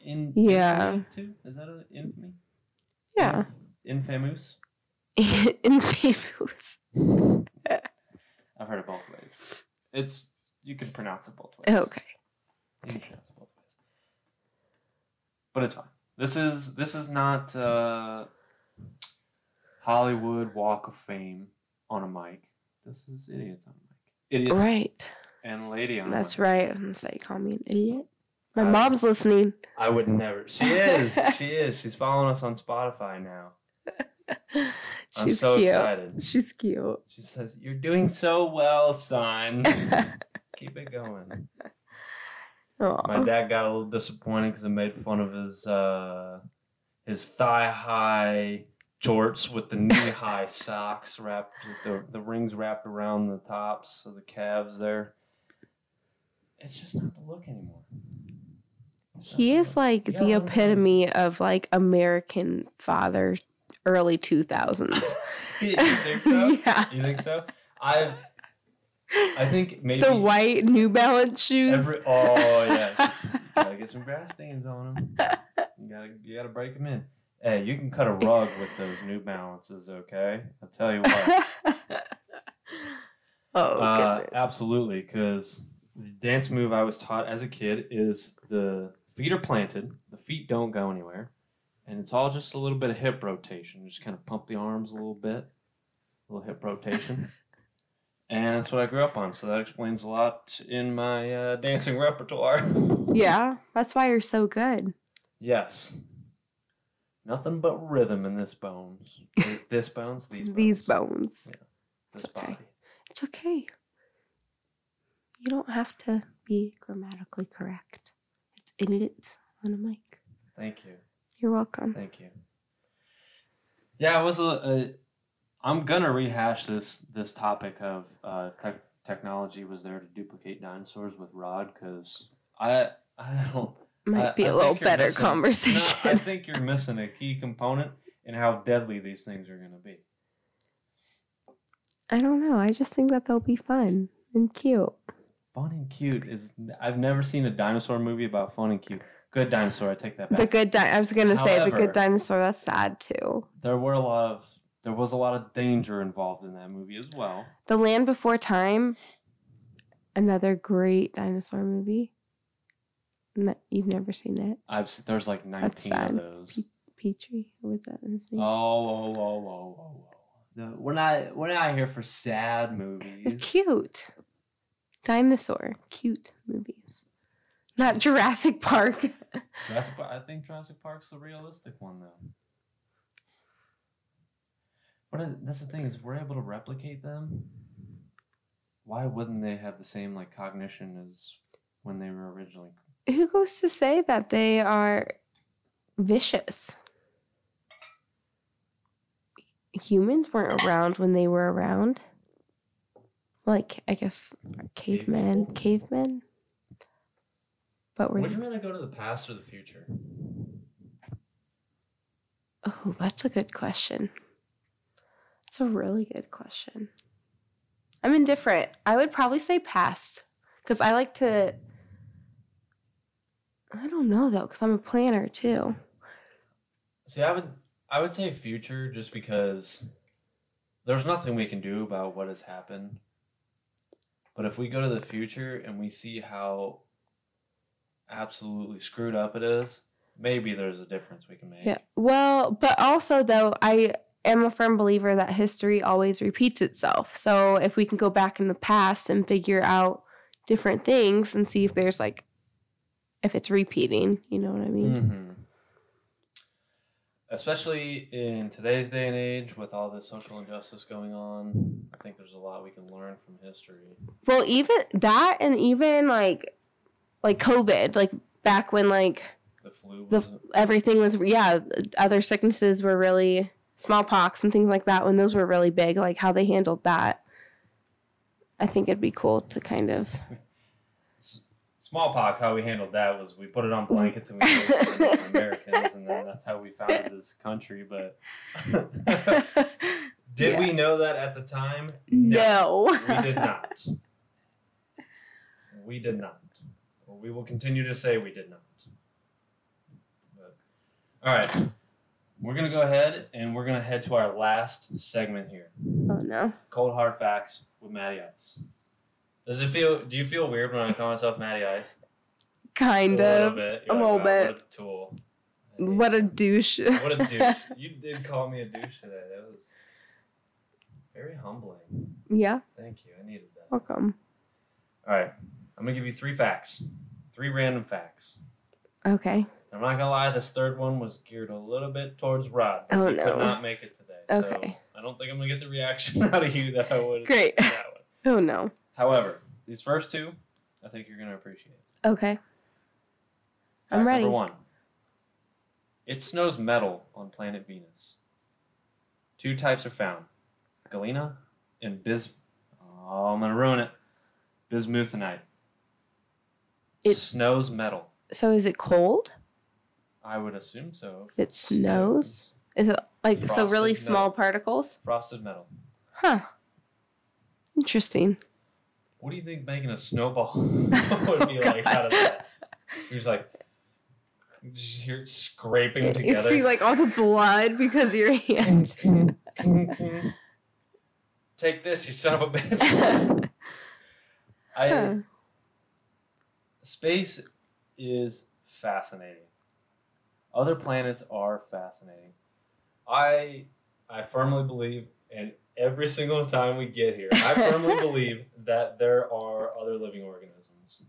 in Yeah. too. Is that an infamy? Yeah. Infamous. Infamous. I've heard it both ways. It's you can pronounce it both ways. Okay. You can pronounce it both ways. But it's fine. This is this is not uh, Hollywood Walk of Fame on a mic. This is idiots on a mic. Idiots Right. and lady on a That's mic. right. I'm say you call me an idiot. My I- mom's listening. I would never. She is. she is. She's following us on Spotify now. I'm She's so cute. excited. She's cute. She says, "You're doing so well, son. Keep it going." My dad got a little disappointed because I made fun of his uh, his thigh high shorts with the knee high socks wrapped with the, the rings wrapped around the tops of the calves there. It's just not the look anymore. He is like the a lot of epitome of like American father, early 2000s. you think so? yeah. You think so? I I think maybe The white New Balance shoes. every oh yeah, you gotta get some grass stains on them. You gotta you gotta break them in. Hey, you can cut a rug with those New Balances, okay? I'll tell you what. oh, uh, absolutely, because the dance move I was taught as a kid is the feet are planted, the feet don't go anywhere, and it's all just a little bit of hip rotation. Just kind of pump the arms a little bit, a little hip rotation, and that's what I grew up on. So that explains a lot in my uh, dancing repertoire. Yeah, that's why you're so good. Yes. Nothing but rhythm in this bones. This bones, these bones. These bones. This It's okay. body. It's okay. You don't have to be grammatically correct. It's idiots on a mic. Thank you. You're welcome. Thank you. Yeah, it was a. a I'm gonna rehash this this topic of uh, tech technology was there to duplicate dinosaurs with Rod because I I don't Might I- be I a little better missing- no, conversation. I think you're missing a key component in how deadly these things are gonna be. I don't know. I just think that they'll be fun and cute. Fun and cute is I've never seen a dinosaur movie about fun and cute. Good dinosaur, I take that back. The good di- I was gonna say the good dinosaur. That's sad too. there were a lot of there was a lot of danger involved in that movie as well. The Land Before Time. Another great dinosaur movie. No, you've never seen it, I've s- there's like 19 of sad. those. Petrie. Or was that his name? Oh, oh, oh, oh, oh, oh, oh. No, we're not we're not here for sad They're movies. cute. Dinosaur. Cute movies. Not Jurassic Park. Jurassic Park, I think Jurassic Park's the realistic one though. But that's the thing is we're able to replicate them. Why wouldn't they have the same like cognition as when they were originally? Who goes to say that they are vicious? Humans weren't around when they were around. Like, I guess cavemen. Cavemen. But we're. Would you rather go to the past or the future? Oh, that's a good question. That's a really good question. I'm indifferent. I would probably say past because I like to. I don't know though, because I'm a planner too. See, I would I would say future just because there's nothing we can do about what has happened. But if we go to the future and we see how absolutely screwed up it is, maybe there's a difference we can make. Yeah. Well, but also though, I am a firm believer that history always repeats itself. So if we can go back in the past and figure out different things and see if there's like if it's repeating, you know what I mean? hmm Especially in today's day and age with all this social injustice going on, I think there's a lot we can learn from history. Well, even that and even like like COVID, like back when like The flu the everything was yeah, other sicknesses were really smallpox and things like that when those were really big, like how they handled that. I think it'd be cool to kind of smallpox, how we handled that was we put it on blankets and we gave it to the Americans, and then that's how we founded this country. But did Yeah. we know that at the time? no. we did not. We did not. We will continue to say we did not. But, all right, we're gonna go ahead and we're gonna head to our last segment here: Oh no. cold hard facts with Matty Ice. Does it feel? Do you feel weird when I call myself Matty Ice? Kind a little of. bit. a little "Wow, bit. What a tool. What a douche. What a douche. You did call me a douche today. That was very humbling. yeah, Thank you. I needed that. welcome. All right. I'm going to give you three facts. Three random facts. Okay. I'm not going to lie, this third one was geared a little bit towards Rod. Oh, he no. could not make it today. So Okay. I don't think I'm going to get the reaction out of you that I would. Great. That one. Oh no. However, these first two, I think you're going to appreciate. Okay. I'm ready. Number one. It snows metal on planet Venus. Two types are found: galena and bis. Oh, I'm gonna ruin it. Bismuthinite. It- snows metal. So is it cold? I would assume so. If it snows? Is it like so really Frosted small particles? Frosted metal. Huh. Interesting. What do you think making a snowball would be oh, like out of that? You're just like, you just hear it scraping You together. see like all the blood because of your hands. Take this, you son of a bitch. I Huh. space is fascinating. Other planets are fascinating. I I firmly believe in every single time we get here. I firmly believe that there are other living organisms.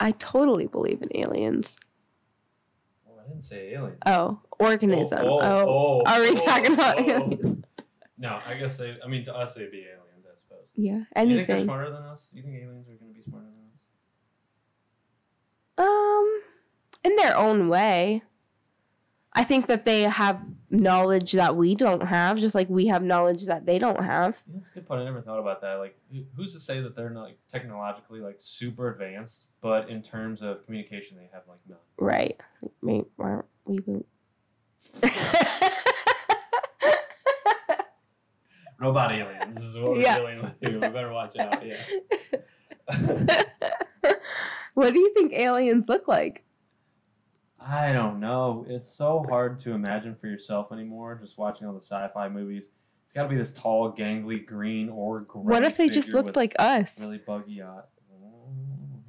I totally believe in aliens. Well, I didn't say aliens. Oh, organism. Oh, oh, are we oh, talking about oh. aliens? No, I guess they. I mean, to us, they'd be aliens, I suppose. Yeah, anything. You think they're smarter than us? You think aliens are going to be smarter than us? Um, in their own way. I think that they have knowledge that we don't have, just like we have knowledge that they don't have. Yeah, that's a good point. I never thought about that. Like, who's to say that they're not like, technologically like super advanced, but in terms of communication, they have like none. Right. Maybe we won't. Robot aliens is what we're Yeah. dealing with here. We better watch out. Yeah. what do you think aliens look like? I don't know. It's so hard to imagine for yourself anymore. Just watching all the sci-fi movies, it's got to be this tall, gangly, green or gray. What if they just looked like us, really buggy eyes? Oh,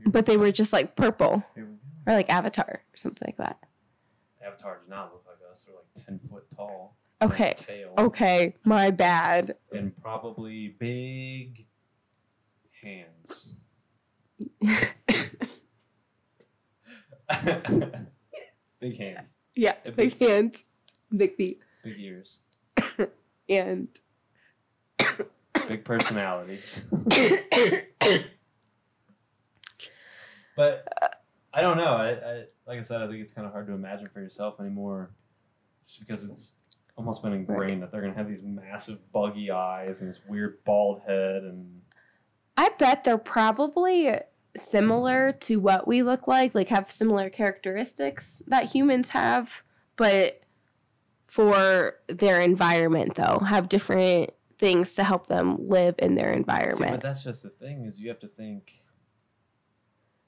but they were just like purple we or like Avatar or something like that? Avatar does not look like us. They're like ten foot tall. Okay. Tail. Okay, my bad. And probably big hands. big hands. yeah, big big- hands, big feet, Big ears. and Big personalities. But I don't know. I, I like I said, I think it's kind of hard to imagine for yourself anymore, just because it's almost been ingrained that they're gonna have these massive buggy eyes and this weird bald head and I bet they're probably similar to what we look like, like have similar characteristics that humans have, but for their environment though, have different things to help them live in their See, environment. but that's just the thing is you have to think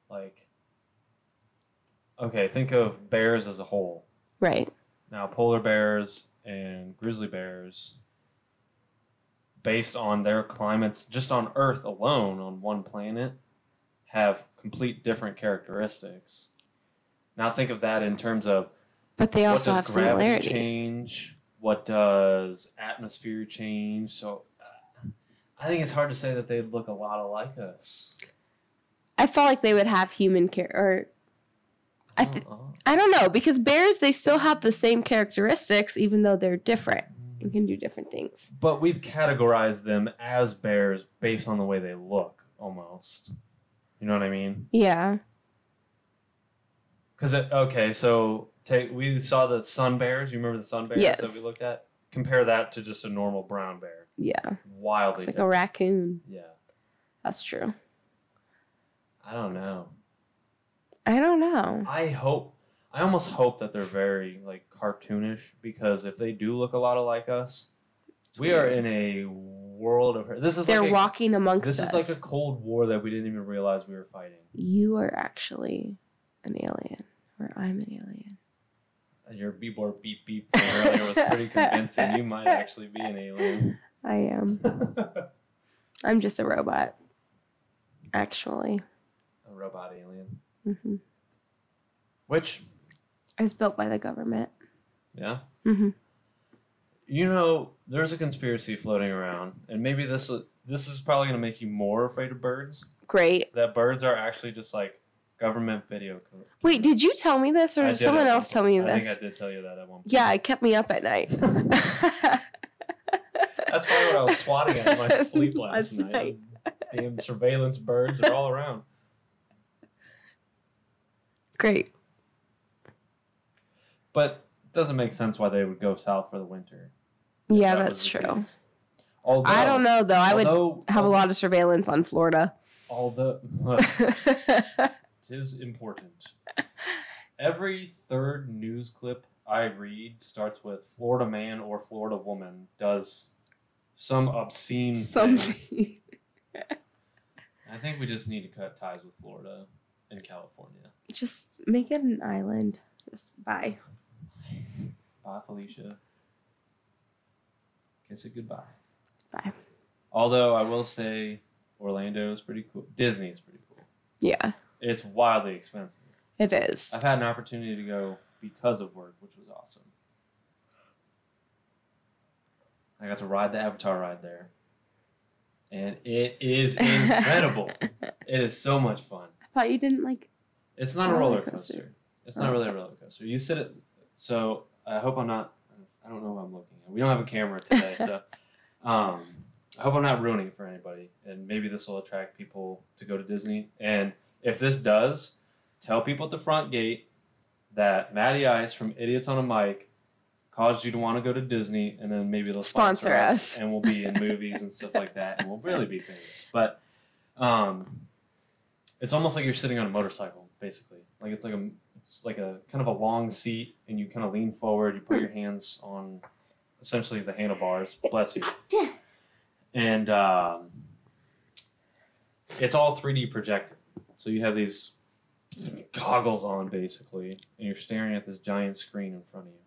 like okay, think of bears as a whole. right. Now, polar bears and grizzly bears, based on their climates, just on Earth alone, on one planet, have complete different characteristics. Now, think of that in terms of But they also what have similarities. change? What does atmosphere change? So, uh, I think it's hard to say that they look a lot alike us. I felt like they would have human care or I th- Uh-uh. I don't know because bears they still have the same characteristics even though they're different and can do different things. but we've categorized them as bears based on the way they look almost you know what i mean Yeah. because it okay so take we saw the sun bears you remember the sun bears that we looked at compare that to just a normal brown bear Yeah. wildly It's like a raccoon. yeah That's true. i don't know I don't know. i hope i almost hope that they're very like cartoonish because if they do look a lot like us It's we are in a world of her this is They're like a, walking amongst this us. is like a cold war that we didn't even realize we were fighting you are actually an alien, or I'm an alien. Your beep beep beep thing earlier was pretty convincing. You might actually be an alien. I am. I'm just a robot. Actually, A robot alien. hmm Which, I was built by the government. yeah. hmm You know, there's a conspiracy floating around, and maybe this this is probably going to make you more afraid of birds. Great. That birds are actually just like government video. Wait, did you tell me this, or I did someone else tell me point. I this? think I did tell you that at one point. Yeah, it kept me up at night. That's probably what I was swatting at in my sleep last, Last night. night. Damn surveillance birds are all around. Great. But it doesn't make sense why they would go south for the winter. Yeah, That that's was true. case. Although, I don't know though. I would although- have a lot of surveillance on Florida. Although it is important. Every third news clip I read starts with Florida man or Florida woman does some obscene thing. Something. I think we just need to cut ties with Florida and California. Just make it an island. Just bye. Bye, Felicia. Kiss it goodbye. Bye. Although I will say Orlando is pretty cool. Disney is pretty cool. Yeah, It's wildly expensive. it is. I've had an opportunity to go because of work, which was awesome. I got to ride the Avatar ride there. and it is incredible. it is so much fun. I thought you didn't like. It's not a Roller coaster. coaster. It's not Oh. really a roller coaster. You sit it. So I hope I'm not. I don't know what I'm looking at. We don't have a camera today, so um, I hope I'm not ruining it for anybody. And maybe this will attract people to go to Disney. And if this does, tell people at the front gate that Matty Ice from Idiots on a Mic caused you to want to go to Disney, and then maybe they'll sponsor, Sponsor us, us. and we'll be in movies and stuff like that, and we'll really be famous. But um, it's almost like you're sitting on a motorcycle, basically. Like it's like a it's like a kind of a long seat, and you kind of lean forward. You put your hands on essentially the handlebars. Bless you. And um, it's all 3D projected. So you have these goggles on basically, and you're staring at this giant screen in front of you.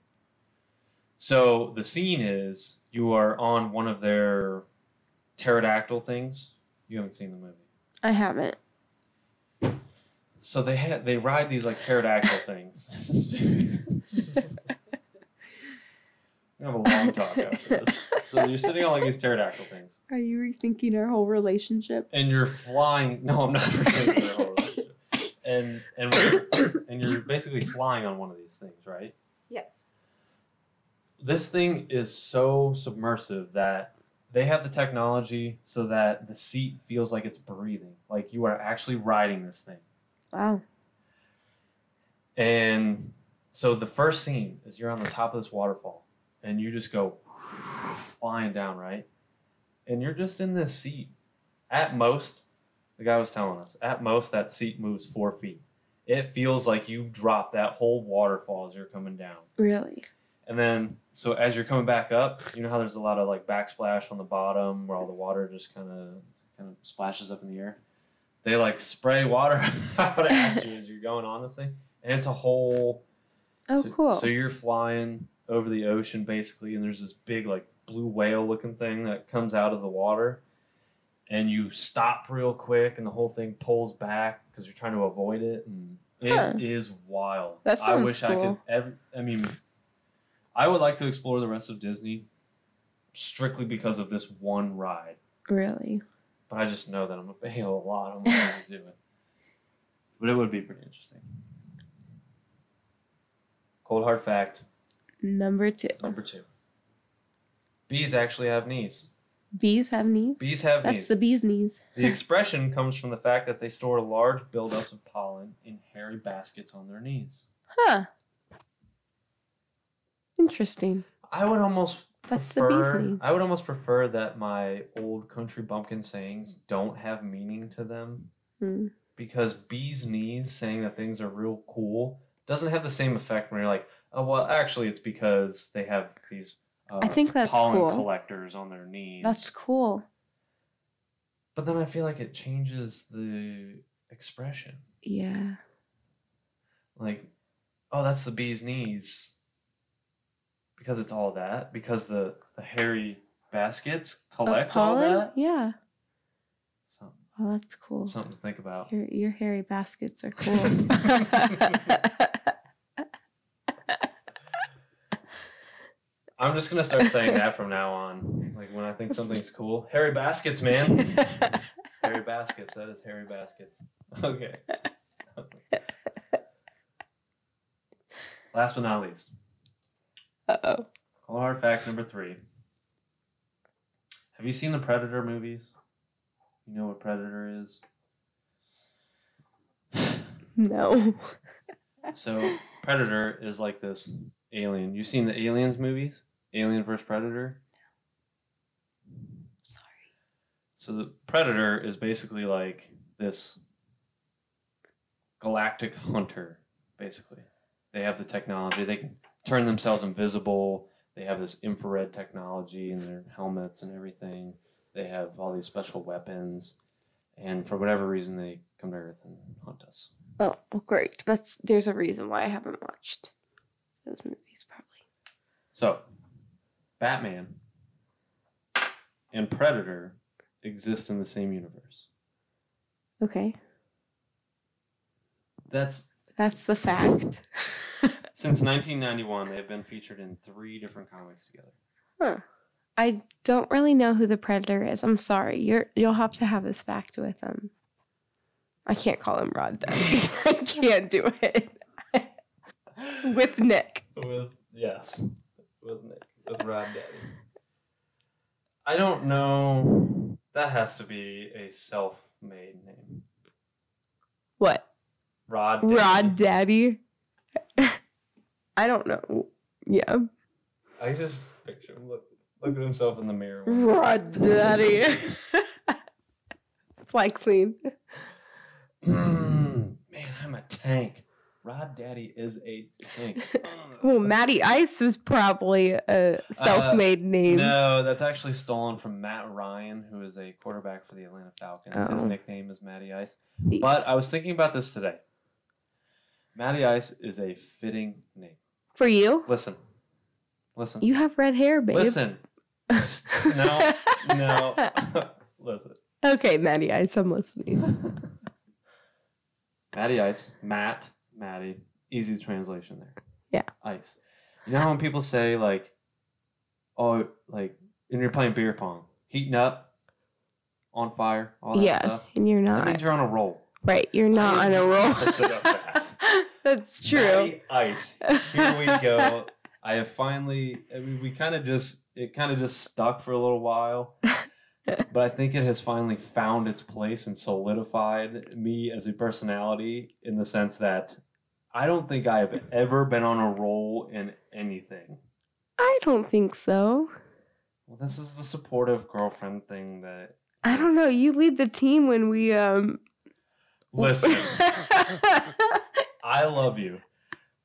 So the scene is you are on one of their pterodactyl things. You haven't seen the movie. I haven't. So they had they ride these like pterodactyl things. This is, this we have a long talk after this. So you're sitting on like these pterodactyl things, Are you rethinking our whole relationship? and you're flying. No, I'm not. rethinking the whole relationship. and and and you're basically flying on one of these things, right? Yes. This thing is so submersive that they have the technology so that the seat feels like it's breathing, like you are actually riding this thing. Wow. And so the first scene is you're on the top of this waterfall and you just go flying down, right? And you're just in this seat. At most, the guy was telling us, at most that seat moves four feet. It feels like you drop that whole waterfall as you're coming down. Really? And then, so as you're coming back up, you know how there's a lot of like backsplash on the bottom where all the water just kind of kind of splashes up in the air. They like spray water out at you as you're going on this thing, and it's a whole. Oh, so, cool. So you're flying over the ocean basically, and there's this big like blue whale looking thing that comes out of the water, and you stop real quick, and the whole thing pulls back because you're trying to avoid it, and it is Huh. wild. That I wish I could. Every, I mean, I would like to explore the rest of Disney strictly because of this one ride. really? But I just know that I'm gonna pay a lot of money to do it. But it would be pretty interesting. Cold hard fact Number two. number two. Bees actually have knees. Bees have knees? Bees have That's knees. That's the bee's knees. The expression comes from the fact that they store large buildups of pollen in hairy baskets on their knees. Huh. Interesting. I would almost That's the bee's knees. I would almost prefer that my old country bumpkin sayings don't have meaning to them Hmm. because bees knees saying that things are real cool doesn't have the same effect when you're like, oh well, actually it's because they have these. Uh, I think that's pollen cool. collectors on their knees. That's cool. But then I feel like it changes the expression. Yeah. Like, oh, that's the bee's knees. Because it's all that. Because the the hairy baskets collect all that. Yeah. So, Oh, that's cool. something to think about. Your your hairy baskets are cool. I'm just gonna start saying that from now on. Like when I think something's cool, hairy baskets, man. hairy baskets. That is hairy baskets. Okay. Last but not least, Uh oh. hard fact number three. Have you seen the Predator movies? You know what Predator is? No. So Predator is like this alien. You've seen the Aliens movies? Alien vs Predator. No. Sorry. So the Predator is basically like this galactic hunter. Basically, they have the technology. They can turn themselves invisible. They have this infrared technology in their helmets and everything. They have all these special weapons, and for whatever reason, they come to Earth and hunt us. Oh, well, great. That's there's a reason why I haven't watched those movies. Probably. So, Batman and Predator exist in the same universe. Okay, That's that's the fact. since 1991. They have been featured in three different comics together. huh. I don't really know who the predator is. I'm sorry. You're you'll have to have this fact with him. I can't call him Rod Daddy. I can't do it. with Nick. With yes, with Nick, with Rod Daddy. I don't know. That has to be a self-made name. What? Rod. Daddy. Rod Daddy? I don't know. Yeah. I just picture him look look at himself in the mirror. Rod Daddy. Flexing. Mm, man, I'm a tank. Rod Daddy is a tank. Oh, Matty Ice was probably a self-made name. No, that's actually stolen from Matt Ryan, who is a quarterback for the Atlanta Falcons. His Oh. nickname is Matty Ice. But I was thinking about this today. Matty Ice is a fitting name. For you? Listen. Listen. You have red hair, babe. Listen. No. No. Listen. Okay, Maddie Ice, I'm listening. Maddie Ice. Matt. Maddie. Easy translation there. Yeah. Ice. You know how when people say like, oh, like, and you're playing beer pong, heating up, on fire, all that yeah, stuff. and you're not. That means you're on a roll. Right, you're not on a roll. that. That's true. Matty Ice. Here we go. I have finally. I mean, we kind of just it kind of just stuck for a little while, but I think it has finally found its place and solidified me as a personality in the sense that I don't think I have ever been on a roll in anything. I don't think so. Well, this is the supportive girlfriend thing that. I don't know. You lead the team when we um Listen, I love you,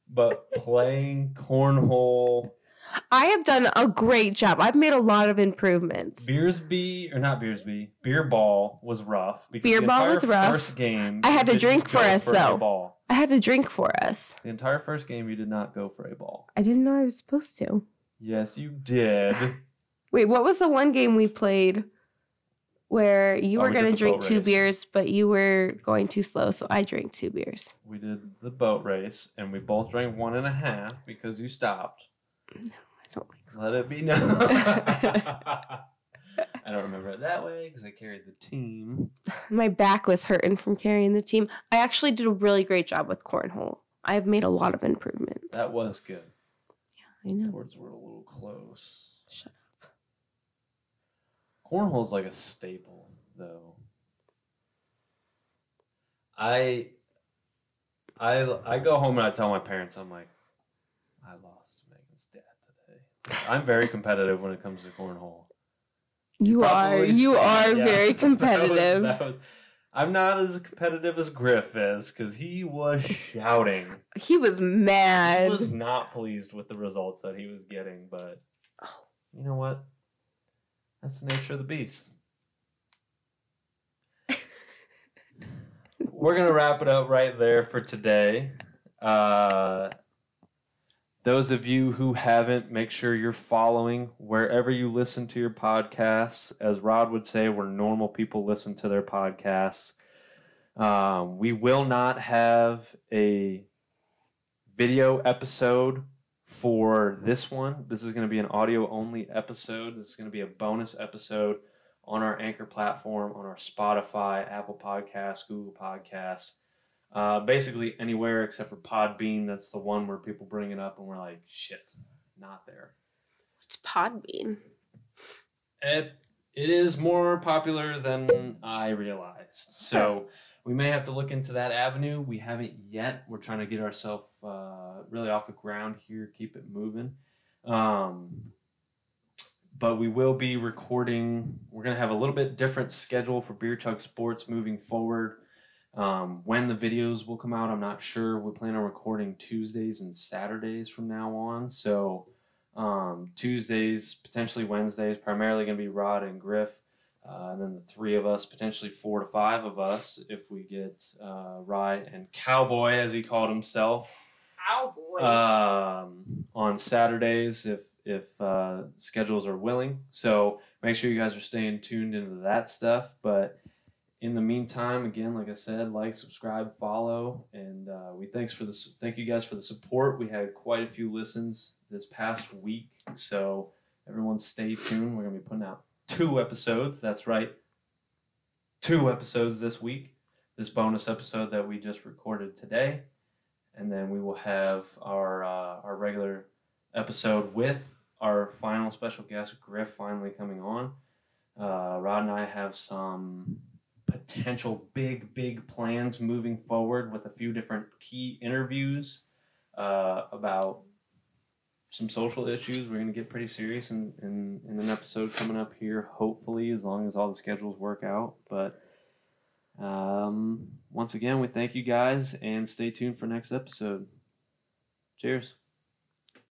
but playing cornhole. I have done a great job. I've made a lot of improvements. Beersby or not Beersby, beer ball was rough. Because Beer ball was rough. First game, I had to drink for us, a though. Ball. I had to drink for us. The entire first game, you did not go for a ball. I didn't know I was supposed to. Yes, you did. Wait, what was the one game we played where you Oh, were we going to drink two race. beers, but you were going too slow, so I drank two beers. we did the boat race, and we both drank one and a half because you stopped. No, I don't like Let it be known. I don't remember it that way because I carried the team. My back was hurting from carrying the team. I actually did a really great job with cornhole. I've made a lot of improvements. That was good. Yeah, I know. The Boards were a little close. Cornhole's like a staple, though. I, I, I go home and I tell my parents, I'm like, I lost Megan's dad today. I'm very competitive when it comes to cornhole. You are. You are yeah. very That was- competitive. that was- I'm not as competitive as Griff is because he was shouting. He was mad. He was not pleased with the results that he was getting, but Oh. you know what? That's the nature of the beast. We're gonna wrap it up right there for today. Uh, those of you who haven't, make sure you're following wherever you listen to your podcasts. As Rod would say, where normal people listen to their podcasts. Um, we will not have a video episode for this one. This is going to be an audio only episode. This is going to be a bonus episode on our Anchor platform, on our Spotify, Apple Podcasts, Google Podcasts, uh, basically anywhere except for Podbean. That's the one where people bring it up and we're like, shit, not there. It's Podbean. It, it is more popular than I realized. So we may have to look into that avenue. We haven't yet. We're trying to get ourselves uh, really off the ground here, keep it moving. Um, but we will be recording. We're going to have a little bit different schedule for Beer Chug Sports moving forward. Um, when the videos will come out, I'm not sure. We plan on recording Tuesdays and Saturdays from now on. So um, Tuesdays, potentially Wednesdays, primarily going to be Rod and Griff. Uh, and then the three of us, potentially four to five of us, if we get uh, Rye and Cowboy, as he called himself, Cowboy. um, on Saturdays if if uh, schedules are willing. So make sure you guys are staying tuned into that stuff. But in the meantime, again, like I said, like, subscribe, follow, and uh, we thanks for the thank you guys for the support. We had quite a few listens this past week, so Everyone, stay tuned. We're gonna be putting out two episodes. That's right, two episodes this week. This bonus episode that we just recorded today, and then we will have our uh, our regular episode with our final special guest Griff finally coming on. Uh, Rod and I have some potential big big plans moving forward with a few different key interviews uh, about some social issues. We're going to get pretty serious in, in, in an episode coming up here, hopefully, as long as all the schedules work out. But um, once again, we thank you guys and stay tuned for next episode. Cheers.